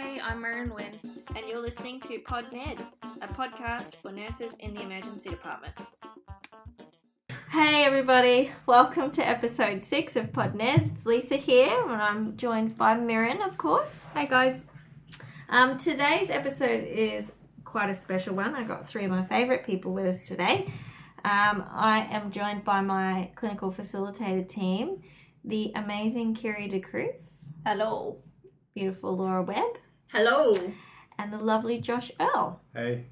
Hey, I'm Marin Wynn. and you're listening to PodNed, a podcast for nurses in the emergency department. Hey everybody, welcome to episode six of PodNed. It's Lisa here, and I'm joined by Mirren, of course. Hey guys. Um, today's episode is quite a special one. I got three of my favourite people with us today. Um, I am joined by my clinical facilitator team, the amazing Kiri DeCruz, Hello. beautiful Laura Webb, Hello. and the lovely Josh Earl. Hey,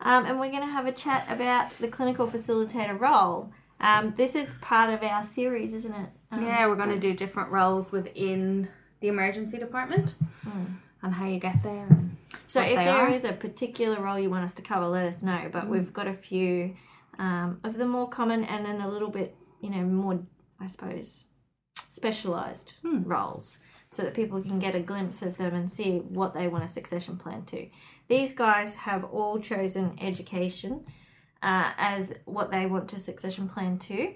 Um, and we're going to have a chat about the clinical facilitator role. Um, this is part of our series, isn't it? Um, Yeah, we're going to do different roles within the emergency department and how you get there. And So what if they there is are. a particular role you want us to cover, let us know. But we've got a few um, of the more common and then a little bit, you know, more, I suppose, specialised roles so that people can get a glimpse of them and see what they want a succession plan to. These guys have all chosen education uh, as what they want to succession plan to.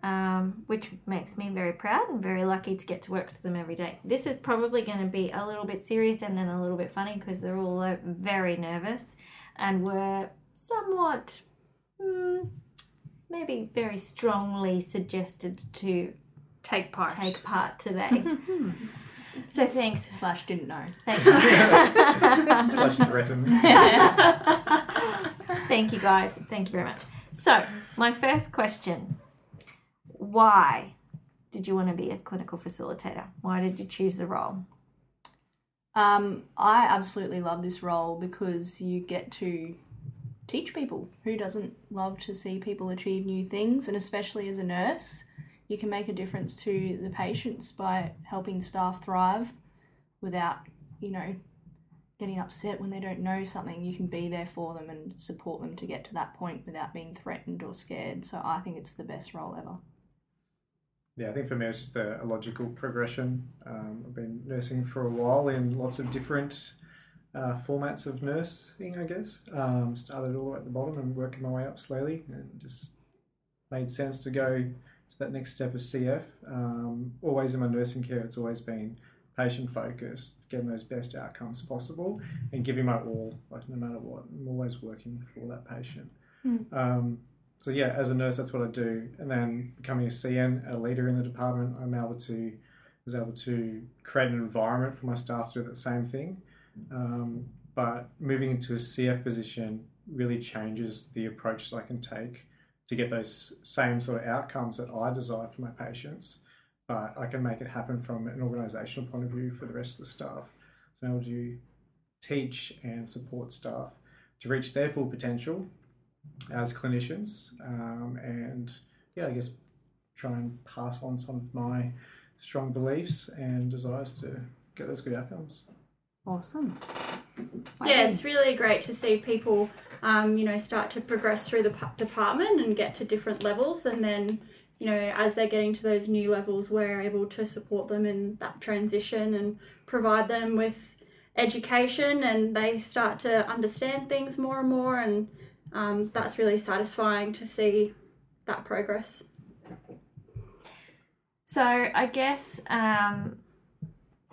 Um, which makes me very proud and very lucky to get to work with them every day. This is probably going to be a little bit serious and then a little bit funny because they're all uh, very nervous and were somewhat, mm, maybe very strongly suggested to take part. take part today. so thanks, Slash didn't know. thanks, slash threaten. thank you guys, thank you very much. So my first question: Why did you want to be a clinical facilitator? Why did you choose the role? Um, I absolutely love this role because you get to teach people. Who doesn't love to see people achieve new things? And especially as a nurse, you can make a difference to the patients by helping staff thrive without, you know, getting upset when they don't know something. You can be there for them and support them to get to that point without being threatened or scared. So I think it's the best role ever. Yeah, I think for me it's just a, logical progression. Um, I've been nursing for a while in lots of different uh, formats of nursing, I guess. Um, started all the way at the bottom and working my way up slowly, and just made sense to go that next step of CF. Um, always in my nursing care, it's always been patient focused, getting those best outcomes possible, and giving my all, like no matter what. I'm always working for that patient. Um, so yeah, as a nurse, that's what I do. And then becoming a CN, a leader in the department, I'm able to was able to create an environment for my staff to do the same thing. Um, but moving into a CF position really changes the approach that I can take to get those same sort of outcomes that I desire for my patients. But I can make it happen from an organisational point of view for the rest of the staff. So I'm able to teach and support staff to reach their full potential as clinicians, um, and yeah, I guess try and pass on some of my strong beliefs and desires to get those good outcomes. Awesome. Yeah, it's really great to see people, um, you know, start to progress through the pa- department and get to different levels, and then, you know, as they're getting to those new levels, we're able to support them in that transition and provide them with education, and they start to understand things more and more, and um, that's really satisfying to see that progress. So I guess um,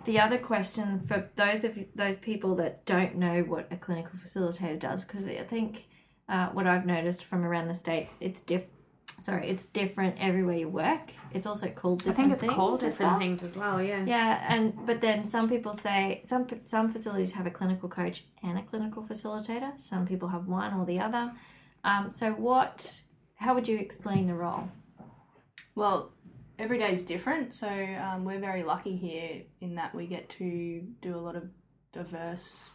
the other question for those of those people that don't know what a clinical facilitator does, because I think uh, what I've noticed from around the state, it's diff. Sorry, it's different everywhere you work. It's also called different I different think it's things called as different well. things as well, yeah. Yeah, and but then some people say some some facilities have a clinical coach and a clinical facilitator. Some people have one or the other. Um, so what? How would you explain the role? Well, every day is different, so um, we're very lucky here in that we get to do a lot of diverse.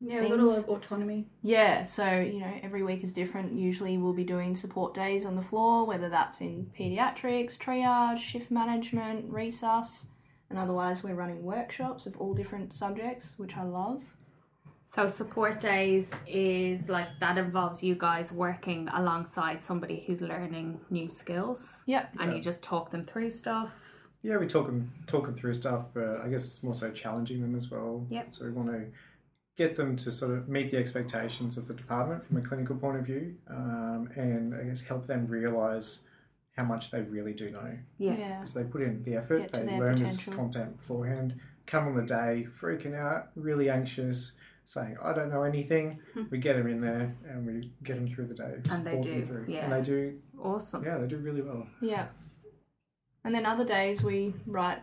Yeah, a little of autonomy. Yeah, so you know, every week is different. Usually, we'll be doing support days on the floor, whether that's in pediatrics, triage, shift management, resus, and otherwise, we're running workshops of all different subjects, which I love. So support days is like that involves you guys working alongside somebody who's learning new skills Yep. and you just talk them through stuff. Yeah, we talk them talk them through stuff, but I guess it's more so challenging them as well. Yep. So we want to get them to sort of meet the expectations of the department from a clinical point of view, um, and I guess help them realise how much they really do know. Yeah. Yeah. Because they put in the effort, Get they their learn this content beforehand, come on the day freaking out, really anxious, saying, I don't know anything. we get them in there and we get them through the day. And they do, through. yeah. And they do, Awesome. yeah, they do really well. Yeah. And then other days we write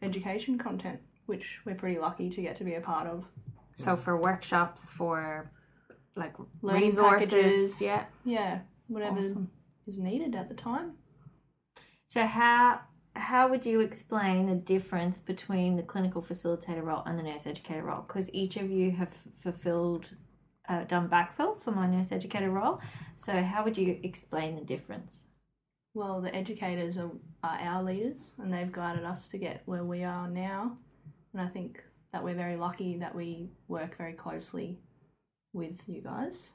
education content, which we're pretty lucky to get to be a part of. So for workshops, for like Learning resources, packages. yeah, Yeah, whatever awesome. is needed at the time. So how how would you explain the difference between the clinical facilitator role and the nurse educator role? Because each of you have fulfilled uh, done backfill for my nurse educator role. So how would you explain the difference? Well, the educators are, are our leaders and they've guided us to get where we are now. And I think that we're very lucky that we work very closely with you guys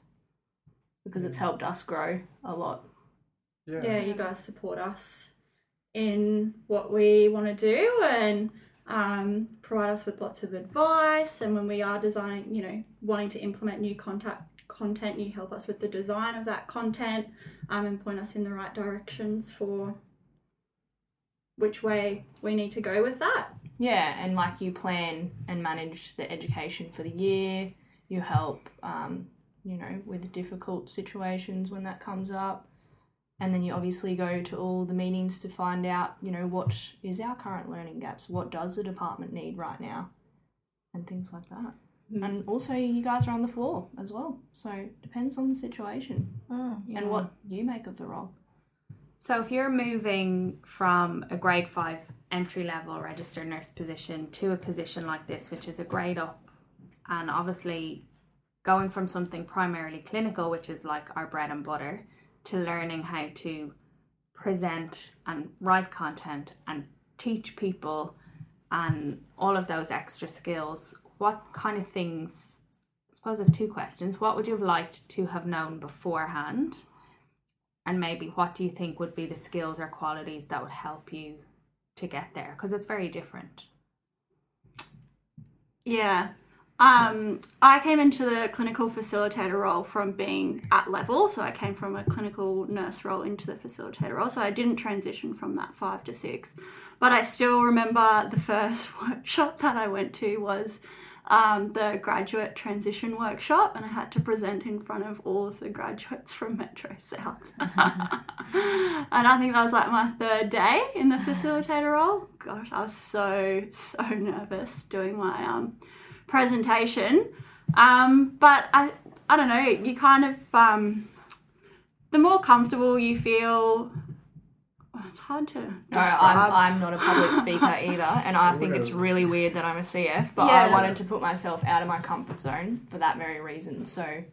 because it's helped us grow a lot. Yeah. yeah, you guys support us in what we want to do and um, provide us with lots of advice. And when we are designing, you know, wanting to implement new contact content, you help us with the design of that content um, and point us in the right directions for which way we need to go with that. Yeah, and like you plan and manage the education for the year, you help, um, you know, with difficult situations when that comes up. And then you obviously go to all the meetings to find out, you know, what is our current learning gaps? What does the department need right now? And things like that. Mm. And also, you guys are on the floor as well. So, it depends on the situation and what you make of the role. So if you're moving from a grade five entry level registered nurse position to a position like this, which is a grade up, and obviously going from something primarily clinical, which is like our bread and butter, to learning how to present and write content and teach people and all of those extra skills, what kind of things I suppose I have two questions. What would you have liked to have known beforehand? and maybe what do you think would be the skills or qualities that would help you to get there because it's very different Yeah. Um, I came into the clinical facilitator role from being at level, so I came from a clinical nurse role into the facilitator role, so I didn't transition from that five to six. But I still remember the first workshop that I went to was um, the graduate transition workshop, and I had to present in front of all of the graduates from Metro South. and I think that was like my third day in the facilitator role. Gosh, I was so, so nervous doing my um, presentation. Um, but I, I don't know, you kind of, um, the more comfortable you feel, oh, it's hard to No. I'm, I'm not a public speaker either, and I think it's really weird that I'm a CF, but I wanted to put myself out of my comfort zone for that very reason. So,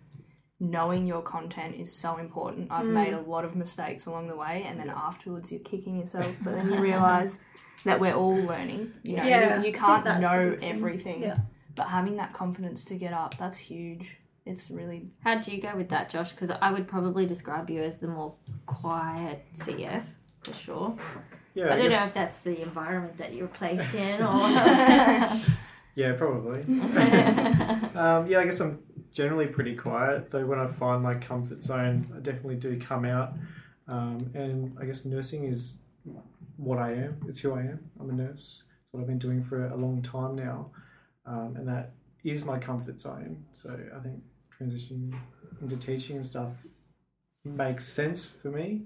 knowing your content is so important. I've made a lot of mistakes along the way, and then afterwards you're kicking yourself, but then you realise that we're all learning. You know, Yeah, you, you can't know everything, Yeah. But having that confidence to get up, that's huge. It's really How do you go with that, Josh? Because I would probably describe you as the more quiet CF for sure. Yeah, I don't know if that's the environment that you're placed in or. Yeah, probably. um, yeah, I guess I'm generally pretty quiet, though when I find my comfort zone, I definitely do come out. Um, and I guess nursing is what I am, it's who I am. I'm a nurse. It's what I've been doing for a long time now. Um, and that is my comfort zone. So I think transitioning into teaching and stuff makes sense for me.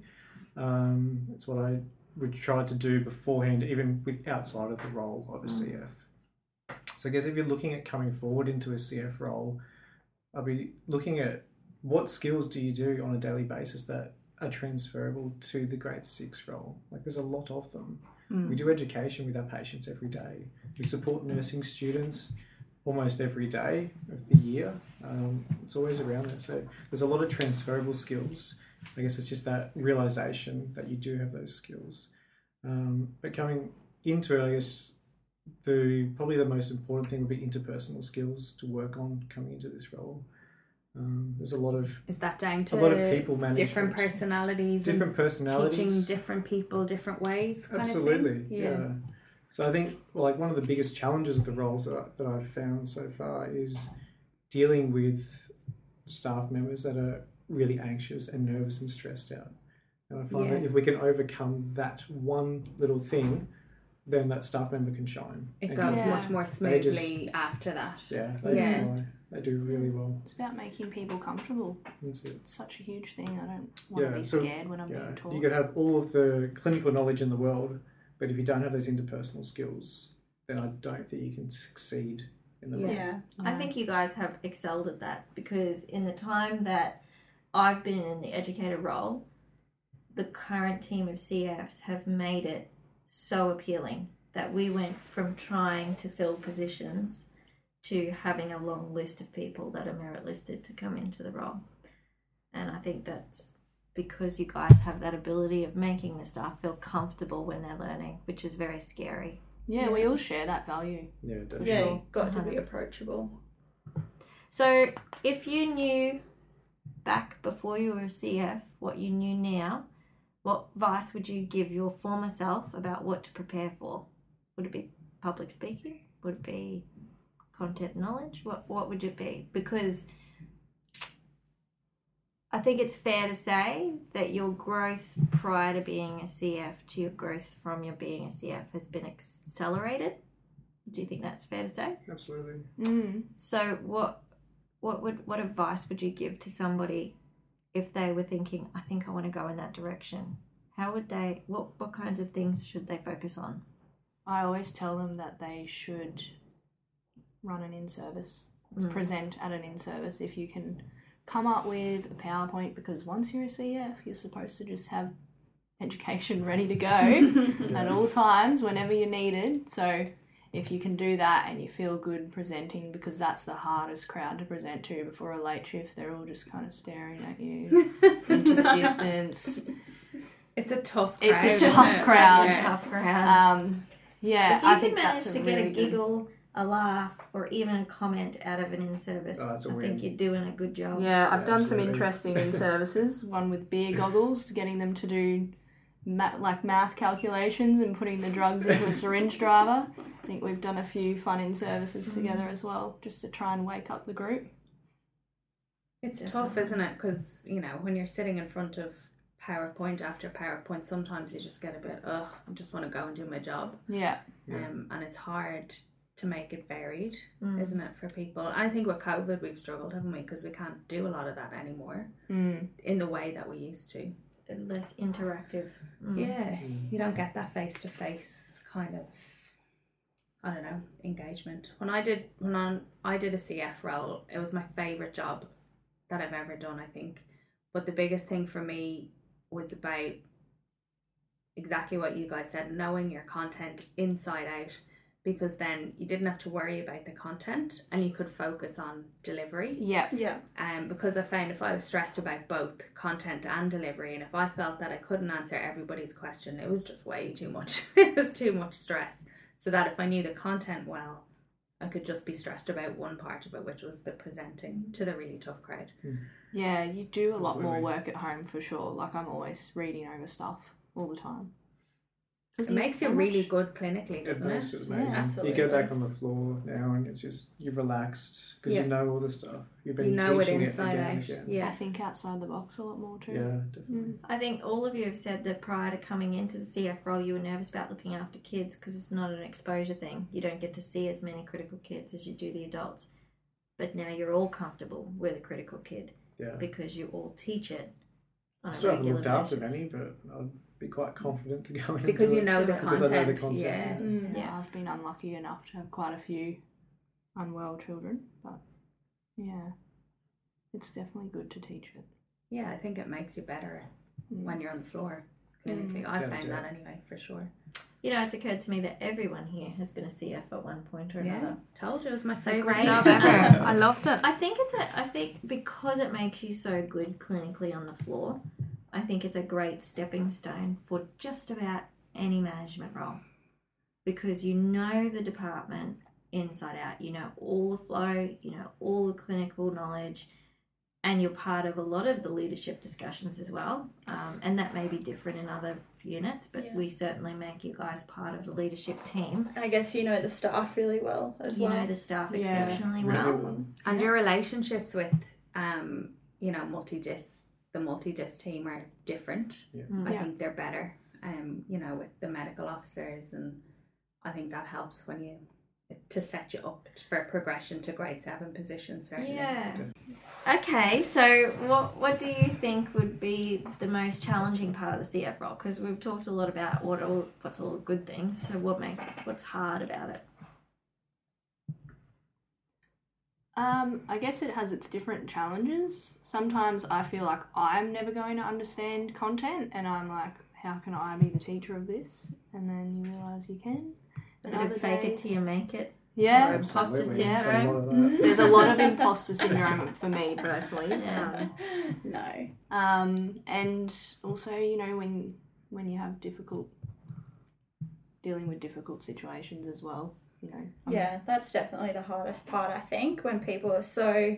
Um, it's what I would try to do beforehand, even with outside of the role of a CF. So I guess if you're looking at coming forward into a CF role, I'll be looking at what skills do you do on a daily basis that are transferable to the grade six role. Like there's a lot of them. We do education with our patients every day. We support nursing students almost every day of the year. Um, it's always around there. So there's a lot of transferable skills. I guess it's just that realization that you do have those skills. Um, but coming into it, I guess the probably the most important thing would be interpersonal skills to work on coming into this role. Um, there's a lot of is that down a to lot of people management, different personalities different personalities, teaching different people different ways kind Absolutely, of thing yeah. So I think well, like one of the biggest challenges of the roles that, I, that I've found so far is dealing with staff members that are really anxious and nervous and stressed out. And I find that if we can overcome that one little thing, then that staff member can shine. It goes Yeah. much more They just- smoothly after that. Yeah, they Yeah. fly. They do really well. It's about making people comfortable. That's it. It's such a huge thing. I don't want to be so- scared when I'm Yeah, being taught. you could have all of the clinical knowledge in the world, but if you don't have those interpersonal skills, then I don't think you can succeed in the Yeah. role. Yeah. I think you guys have excelled at that because in the time that I've been in the educator role, the current team of CFs have made it so appealing that we went from trying to fill positions to having a long list of people that are merit listed to come into the role. And I think that's because you guys have that ability of making the staff feel comfortable when they're learning, which is very scary. yeah, we all share that value. Yeah, definitely. Yeah, sure. you've got to be approachable. So, if you knew back before you were a CF what you knew now, what advice would you give your former self about what to prepare for? Would it be public speaking? Would it be content knowledge? What what would it be? Because I think it's fair to say that your growth prior to being a CF to your growth from your being a CF has been accelerated. Do you think that's fair to say? Absolutely. Mm. So what what would what advice would you give to somebody if they were thinking, I think I want to go in that direction? How would they what what kinds of things should they focus on? I always tell them that they should run an in service, Mm. present at an in service if you can come up with a PowerPoint because once you're a CF, you're supposed to just have education ready to go at all times whenever you're needed. So if you can do that and you feel good presenting because that's the hardest crowd to present to before a late shift, they're all just kind of staring at you into the distance. It's a tough It's crowd. a isn't tough crowd. Such a Yeah. tough crowd. Um, yeah, if you I can think manage to a get really a good- giggle, a laugh, or even a comment out of an in service, Oh, that's a I win. think you're doing a good job. Yeah, I've Yeah, done some interesting in services. One with beer goggles, getting them to do ma- like math calculations and putting the drugs into a syringe driver. I think we've done a few fun in services together as well, just to try and wake up the group. It's tough, isn't it? Because you know when you're sitting in front of PowerPoint after PowerPoint, sometimes you just get a bit, ugh, I just want to go and do my job. Yeah, Yeah. Um, and it's hard to make it varied, Mm. isn't it, for people? I think with COVID, we've struggled, haven't we? Because we can't do a lot of that anymore mm. in the way that we used to. Less interactive. Mm. Yeah, you don't get that face to face kind of. I don't know engagement. When I did when on I did a CF role, it was my favorite job that I've ever done. I think, but the biggest thing for me was about exactly what you guys said, knowing your content inside out, because then you didn't have to worry about the content and you could focus on delivery yeah, Yeah. um, because I found if I was stressed about both content and delivery, and if I felt that I couldn't answer everybody's question, it was just way too much. it was too much stress. So that if I knew the content well, I could just be stressed about one part of it, which was the presenting to the really tough crowd. yeah. You do a lot more work at home for sure. Like I'm always reading over stuff all the time. 'Cause It makes you so really much- good clinically, It doesn't makes it? it Yeah, amazing. you absolutely. get back on the floor now, and it's just you're relaxed because Yeah. you know all the stuff. You've been You know it teaching inside again out. again. I think outside the box a lot more too. Yeah, definitely. Mm. I think all of you have said that prior to coming into the CF role, you were nervous about looking after kids because it's not an exposure thing. You don't get to see as many critical kids as you do the adults. But now you're all comfortable with a critical kid Yeah. because you all teach it on I a still haven't regular looked after basis. many, but I'd be quite confident to go in. Because and you know it. the Because I know the content. Yeah. Mm. Yeah, Yeah. I've been unlucky enough to have quite a few unwell children, but yeah, it's definitely good to teach it. Yeah, I think it makes you better Mm. when you're on the floor clinically. I Yeah, found that anyway, for sure. You know, it's occurred to me that everyone here has been a CF at one point or Yeah, another. told you it was my favorite job ever. I loved it. I think it's a. I think because it makes you so good clinically on the floor, I think it's a great stepping stone for just about any management role, because you know the department inside out. You know all the flow. You know all the clinical knowledge, and you're part of a lot of the leadership discussions as well. Um, and that may be different in other units, but Yeah. we certainly make you guys part of the leadership team. I guess you know the staff really well as you well. You know the staff Yeah. exceptionally Really well. well. And your relationships with, um, you know, multi-dis, the multi-disc team are different. Yeah. Mm. I Yeah. think they're better. Um, you know, with the medical officers and I think that helps when you to set you up for progression to grade seven position certainly. Yeah. Okay, so what what do you think would be the most challenging part of the CF role? Because we've talked a lot about what all what's all the good things. So what make what's hard about it? Um, I guess it has its different challenges. Sometimes I feel like I'm never going to understand content, and I'm like, how can I be the teacher of this? And then you realise you can. A bit of other fake it till you make it. Yeah, Or imposter There's a syndrome. lot of that. there's a lot of imposter syndrome for me personally. Yeah. no. Um, and also, you know, when when you have difficult dealing with difficult situations as well, you know. um, Yeah, that's definitely the hardest part, I think, when people are so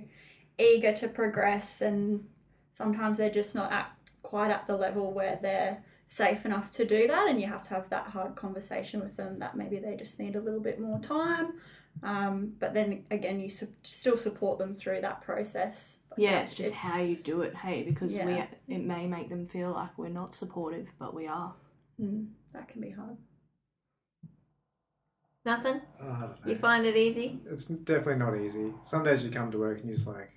eager to progress and sometimes they're just not at quite at the level where they're safe enough to do that and you have to have that hard conversation with them that maybe they just need a little bit more time um, but then again you su- still support them through that process But Yeah, it's just it's- how you do it, hey, because Yeah. we it may make them feel like we're not supportive, but we are. mm, that can be hard Nothing. Oh, I don't know. You find it easy. It's definitely not easy. Some days you come to work and you're just like,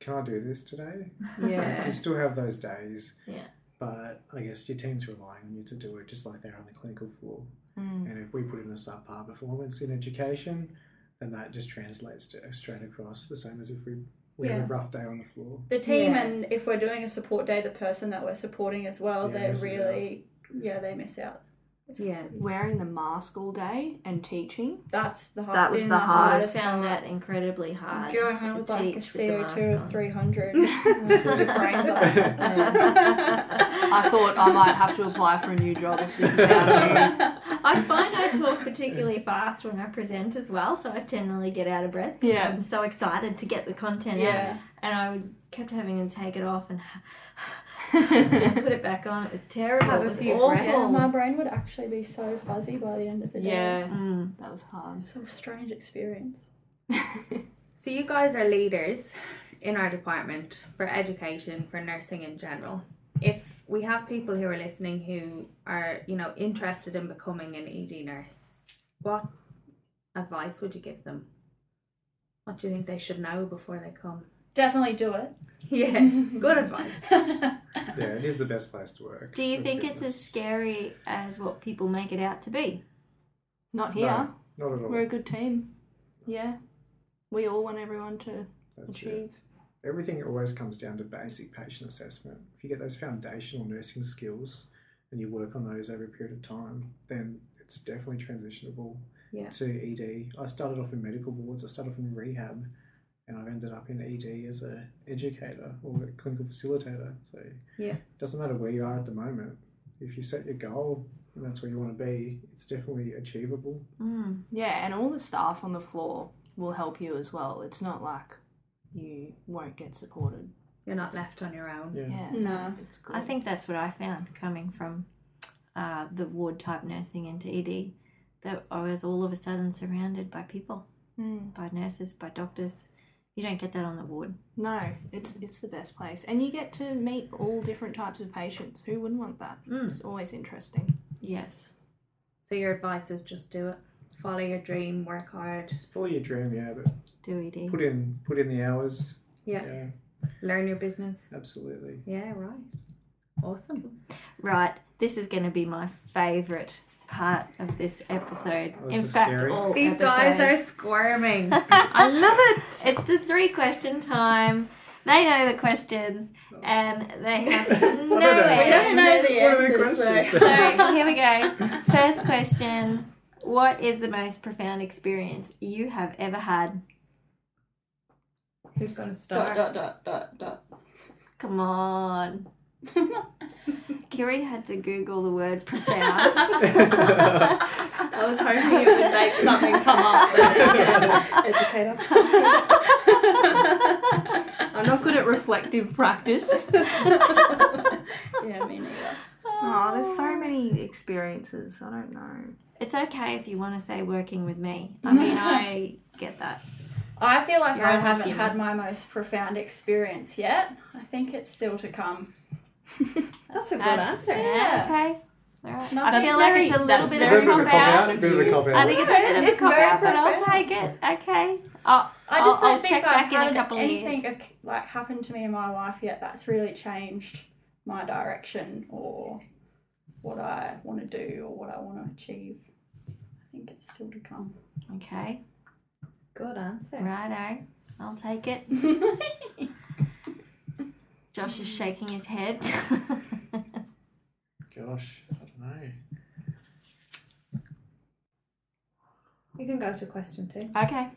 can I do this today? Yeah. You still have those days. Yeah. But I guess your team's relying on you to do it just like they're on the clinical floor. Mm. And if we put in a subpar performance in education, then that just translates to straight across the same as if we, we have a rough day on the floor. the team Yeah. and if we're doing a support day the person that we're supporting as well Yeah, they're misses really yeah they miss out Yeah. Wearing the mask all day and teaching. that's the hard, That was been the I hardest found that incredibly hard Go home to with like a teach with the mask CO2 of 300. I thought I might have to apply for a new job if this is out I find I talk particularly fast when I present as well, so I generally get out of breath. 'cause Yeah. I'm so excited to get the content out, yeah. and I was kept having to take it off and, and put it back on. It was terrible. Have it was few awful. breaths. My brain would actually be so fuzzy by the end of the day. Yeah, Mm. that was hard. It's a strange experience. So you guys are leaders in our department for education, for nursing in general. If we have people who are listening who are, you know, interested in becoming an ED nurse, what advice would you give them? What do you think they should know before they come? Definitely do it. Yes, good advice. Yeah, it is the best place to work. Do you Let's think be it's as scary as what people make it out to be? Not here. No, not at all. We're a good team. Yeah. We all want everyone to That's it. achieve. Everything always comes down to basic patient assessment. If you get those foundational nursing skills and you work on those over a period of time, then it's definitely transitionable Yeah. to ED. I started off in medical wards, I started off in rehab, and I've ended up in ED as a educator or a clinical facilitator. So Yeah. it doesn't matter where you are at the moment. If you set your goal and that's where you want to be, it's definitely achievable. Mm. Yeah, and all the staff on the floor will help you as well. It's not like you won't get supported. You're not left on your own. Yeah. Yeah. No. It's good. I think that's what I found coming from uh, the ward type nursing into ED. That I was all of a sudden surrounded by people, Mm. by nurses, by doctors. You don't get that on the ward. No, it's it's the best place, and you get to meet all different types of patients. Who wouldn't want that? Mm. It's always interesting. Yes. So your advice is just do it. Follow your dream, work hard, Follow your dream, yeah, but Do ED. put in put in the hours. Yeah. yeah learn your business. absolutely. Yeah, right. Awesome. Right. This is going to be my favourite part of this episode. This In fact, scary. all These guys are squirming. I love it. It's the three question time. They know the questions and they have no know. We don't answers. know the What are the answers, questions? so. So here we go. First question What is the most profound experience you have ever had? Who's gonna dot, start? dot, dot, dot, dot. Come on. Kiri had to Google the word profound. I was hoping it would make something come up. Educator. I'm not good at reflective practice. yeah, me neither. Oh, there's so many experiences. I don't know. It's okay if you want to say working with me. I mean, I get that. I feel like You're I haven't human. had my most profound experience yet. I think it's still to come. That's a good That's- answer. Yeah. Okay. All right. No, I that's feel like very- it's a little that's bit of a a bit of a cop cop out. out. A bit of a cop I think it's a bit of a It's cop out, but I'll take it. Okay. I'll, I I'll, just don't I'll think check I've back in had a couple of anything years. ac- like happen to me in my life yet that's really changed my direction or what I want to do or what I want to achieve. I think it's still to come. Okay. Good answer. Righto. I'll take it. Josh is shaking his head. Gosh, I don't know. You can go to question two. okay.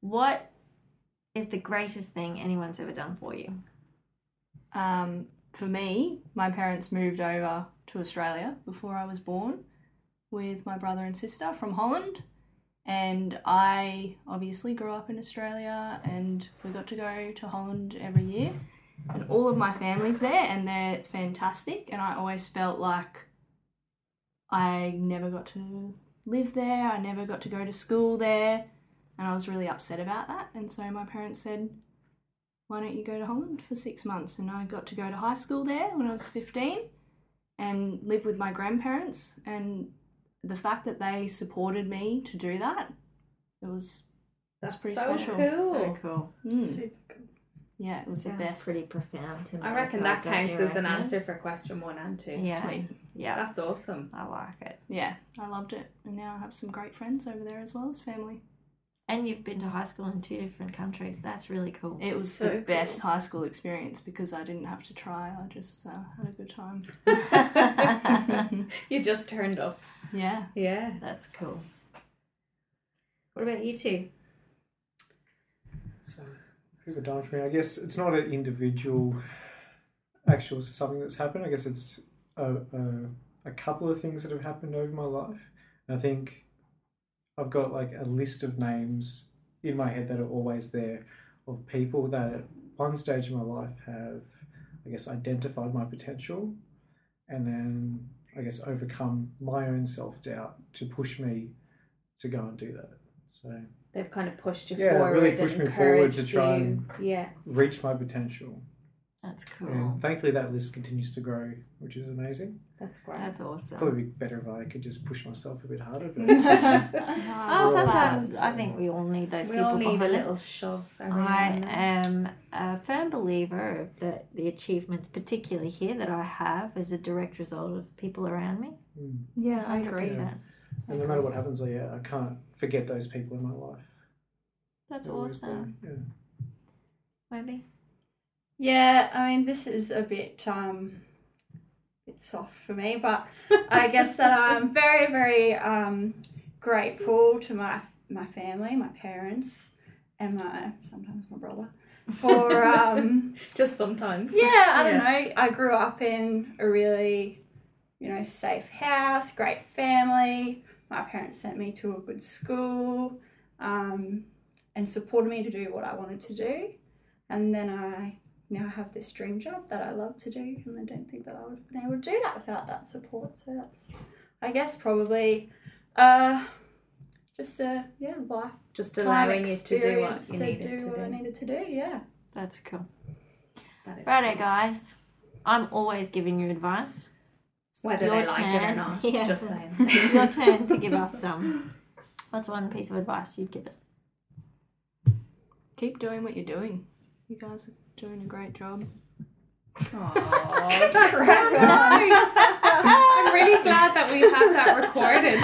What is the greatest thing anyone's ever done for you? Um, for me, my parents moved over to Australia before I was born with my brother and sister from Holland. And I obviously grew up in Australia and we got to go to Holland every year. And all of my family's there and they're fantastic. And I always felt like I never got to live there, I never got to go to school there. And I was really upset about that. And so my parents said, why don't you go to Holland for six months? And I got to go to high school there when I was 15 and live with my grandparents. And the fact that they supported me to do that, it was, That's pretty so special. cool. So cool. mm, Super cool. yeah, it was the best. pretty profound to me. I reckon that counts as an answer for question one and two. Yeah. Sweet. Yeah. That's awesome. I like it. Yeah, I loved it. And now I have some great friends over there as well as family. And you've been to high school in two different countries. That's really cool. It was So the cool. best high school experience because I didn't have to try. I just uh, had a good time. You just turned up. yeah. Yeah. That's cool. What about you two? So, who would done for me? I guess it's not an individual, actual something that's happened. I guess it's a, a, a couple of things that have happened over my life. And I think I've got like a list of names in my head that are always there of people that at one stage in my life have, I guess, identified my potential and then, I guess, overcome my own self doubt to push me to go and do that. So, They've kind of pushed you Yeah, forward. really pushed me forward to try you. and- Yeah. reach my potential. That's cool. And thankfully, that list continues to grow, which is amazing. That's great. That's awesome. Probably be better if I could just push myself a bit harder. But Oh, sometimes I think we all need those we people all need a behind us. little shove. I now and then. am a firm believer that the, the achievements, particularly here, that I have is a direct result of people around me. mm. Yeah, I agree. percent. and no matter what happens, I, yeah, I can't forget those people in my life. That's They're always awesome. there, Yeah. Maybe. Yeah, I mean this is a bit um bit soft for me, but I guess that I'm very, very um grateful to my my family, my parents, and my sometimes my brother for um Just sometimes. yeah, I don't know. I grew up in a really, you know, safe house, great family. My parents sent me to a good school, um, and supported me to do what I wanted to do. And then I now I have this dream job that I love to do, and I don't think that I would have been able to do that without that support. So that's, I guess, probably, uh, just a yeah life Just allowing you to do what you to needed do to what I do. needed to do. Yeah. That's cool. That is Righto, cool. guys. I'm always giving you advice. Whether Your they like it or not. Yeah. Just saying. Your turn to give us some. What's one piece of advice you'd give us? Keep doing what you're doing. You guys are doing a great job. Aww, that's so nice. I'm really glad that we have that recorded.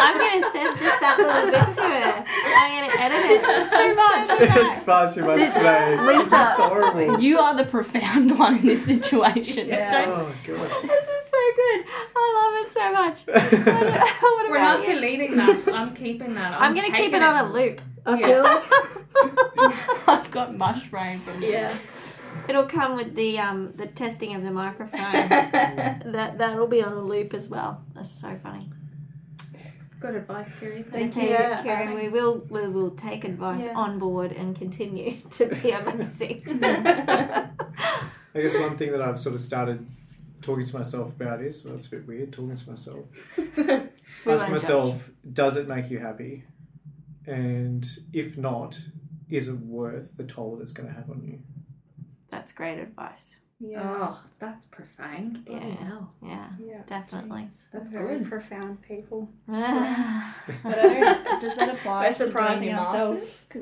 I'm going to send just that little bit to her. I'm going to edit it. This is too much. it's far too much today. This is Lisa. horrible. You are the profound one in this situation. Yeah. Don't Oh god. This is so good. I love it so much. What, what We're not you? deleting that. I'm keeping that. I'm going to keep it on a loop. I Yeah. feel like I've got mush brain from this. Yeah. it'll come with the um the testing of the microphone. that that'll be on a loop as well. That's so funny. Good advice, Kiri. Thank Thank you, you. Yeah, Kerry. thanks. We will we will take advice Yeah. on board and continue to be amazing. I guess one thing that I've sort of started talking to myself about is well, it's a bit weird talking to myself. Ask won't myself, does it make you happy? And if not, is it worth the toll that it's going to have on you? That's great advice. Yeah. Oh, that's profound. Bloody Yeah. hell. Yeah, Yeah. definitely. That's Very good. profound people. But I don't, does that apply We're to surprising doing ourselves. It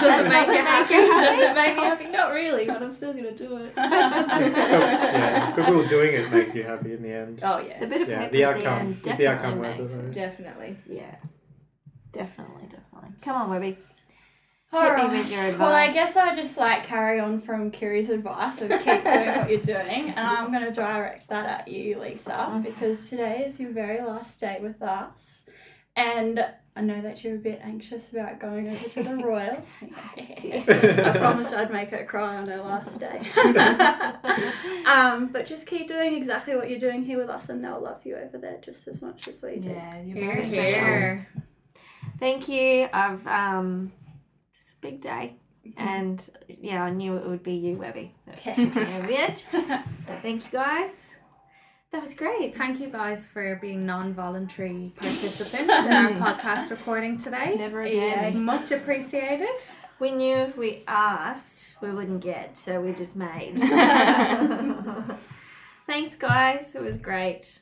doesn't make you happy. Does it make me happy? Not really, but I'm still gonna do it. yeah, but will doing it make you happy in the end? oh yeah. The bit of Yeah, paper the at the outcome end is the definitely outcome worth makes it, it. right? definitely. Yeah, definitely, definitely. Come on, Webby. All Hit me with your advice. Well, I guess I just like carry on from Kiri's advice of keep doing what you're doing, and I'm going to direct that at you, Lisa, because today is your very last day with us, and I know that you're a bit anxious about going over to the Royal. I promised I'd make her cry on her last day. um, but just keep doing exactly what you're doing here with us, and they'll love you over there just as much as we do. Yeah, you're very special. Thank you. I've um, it's a big day, and yeah, I knew it would be you, Webby. that Okay. took me over the edge. But thank you, guys. That was great. Thank you guys for being non-voluntary participants in our podcast recording today. Never again. It's much appreciated. We knew if we asked, we wouldn't get, so we just made. Thanks, guys. It was great.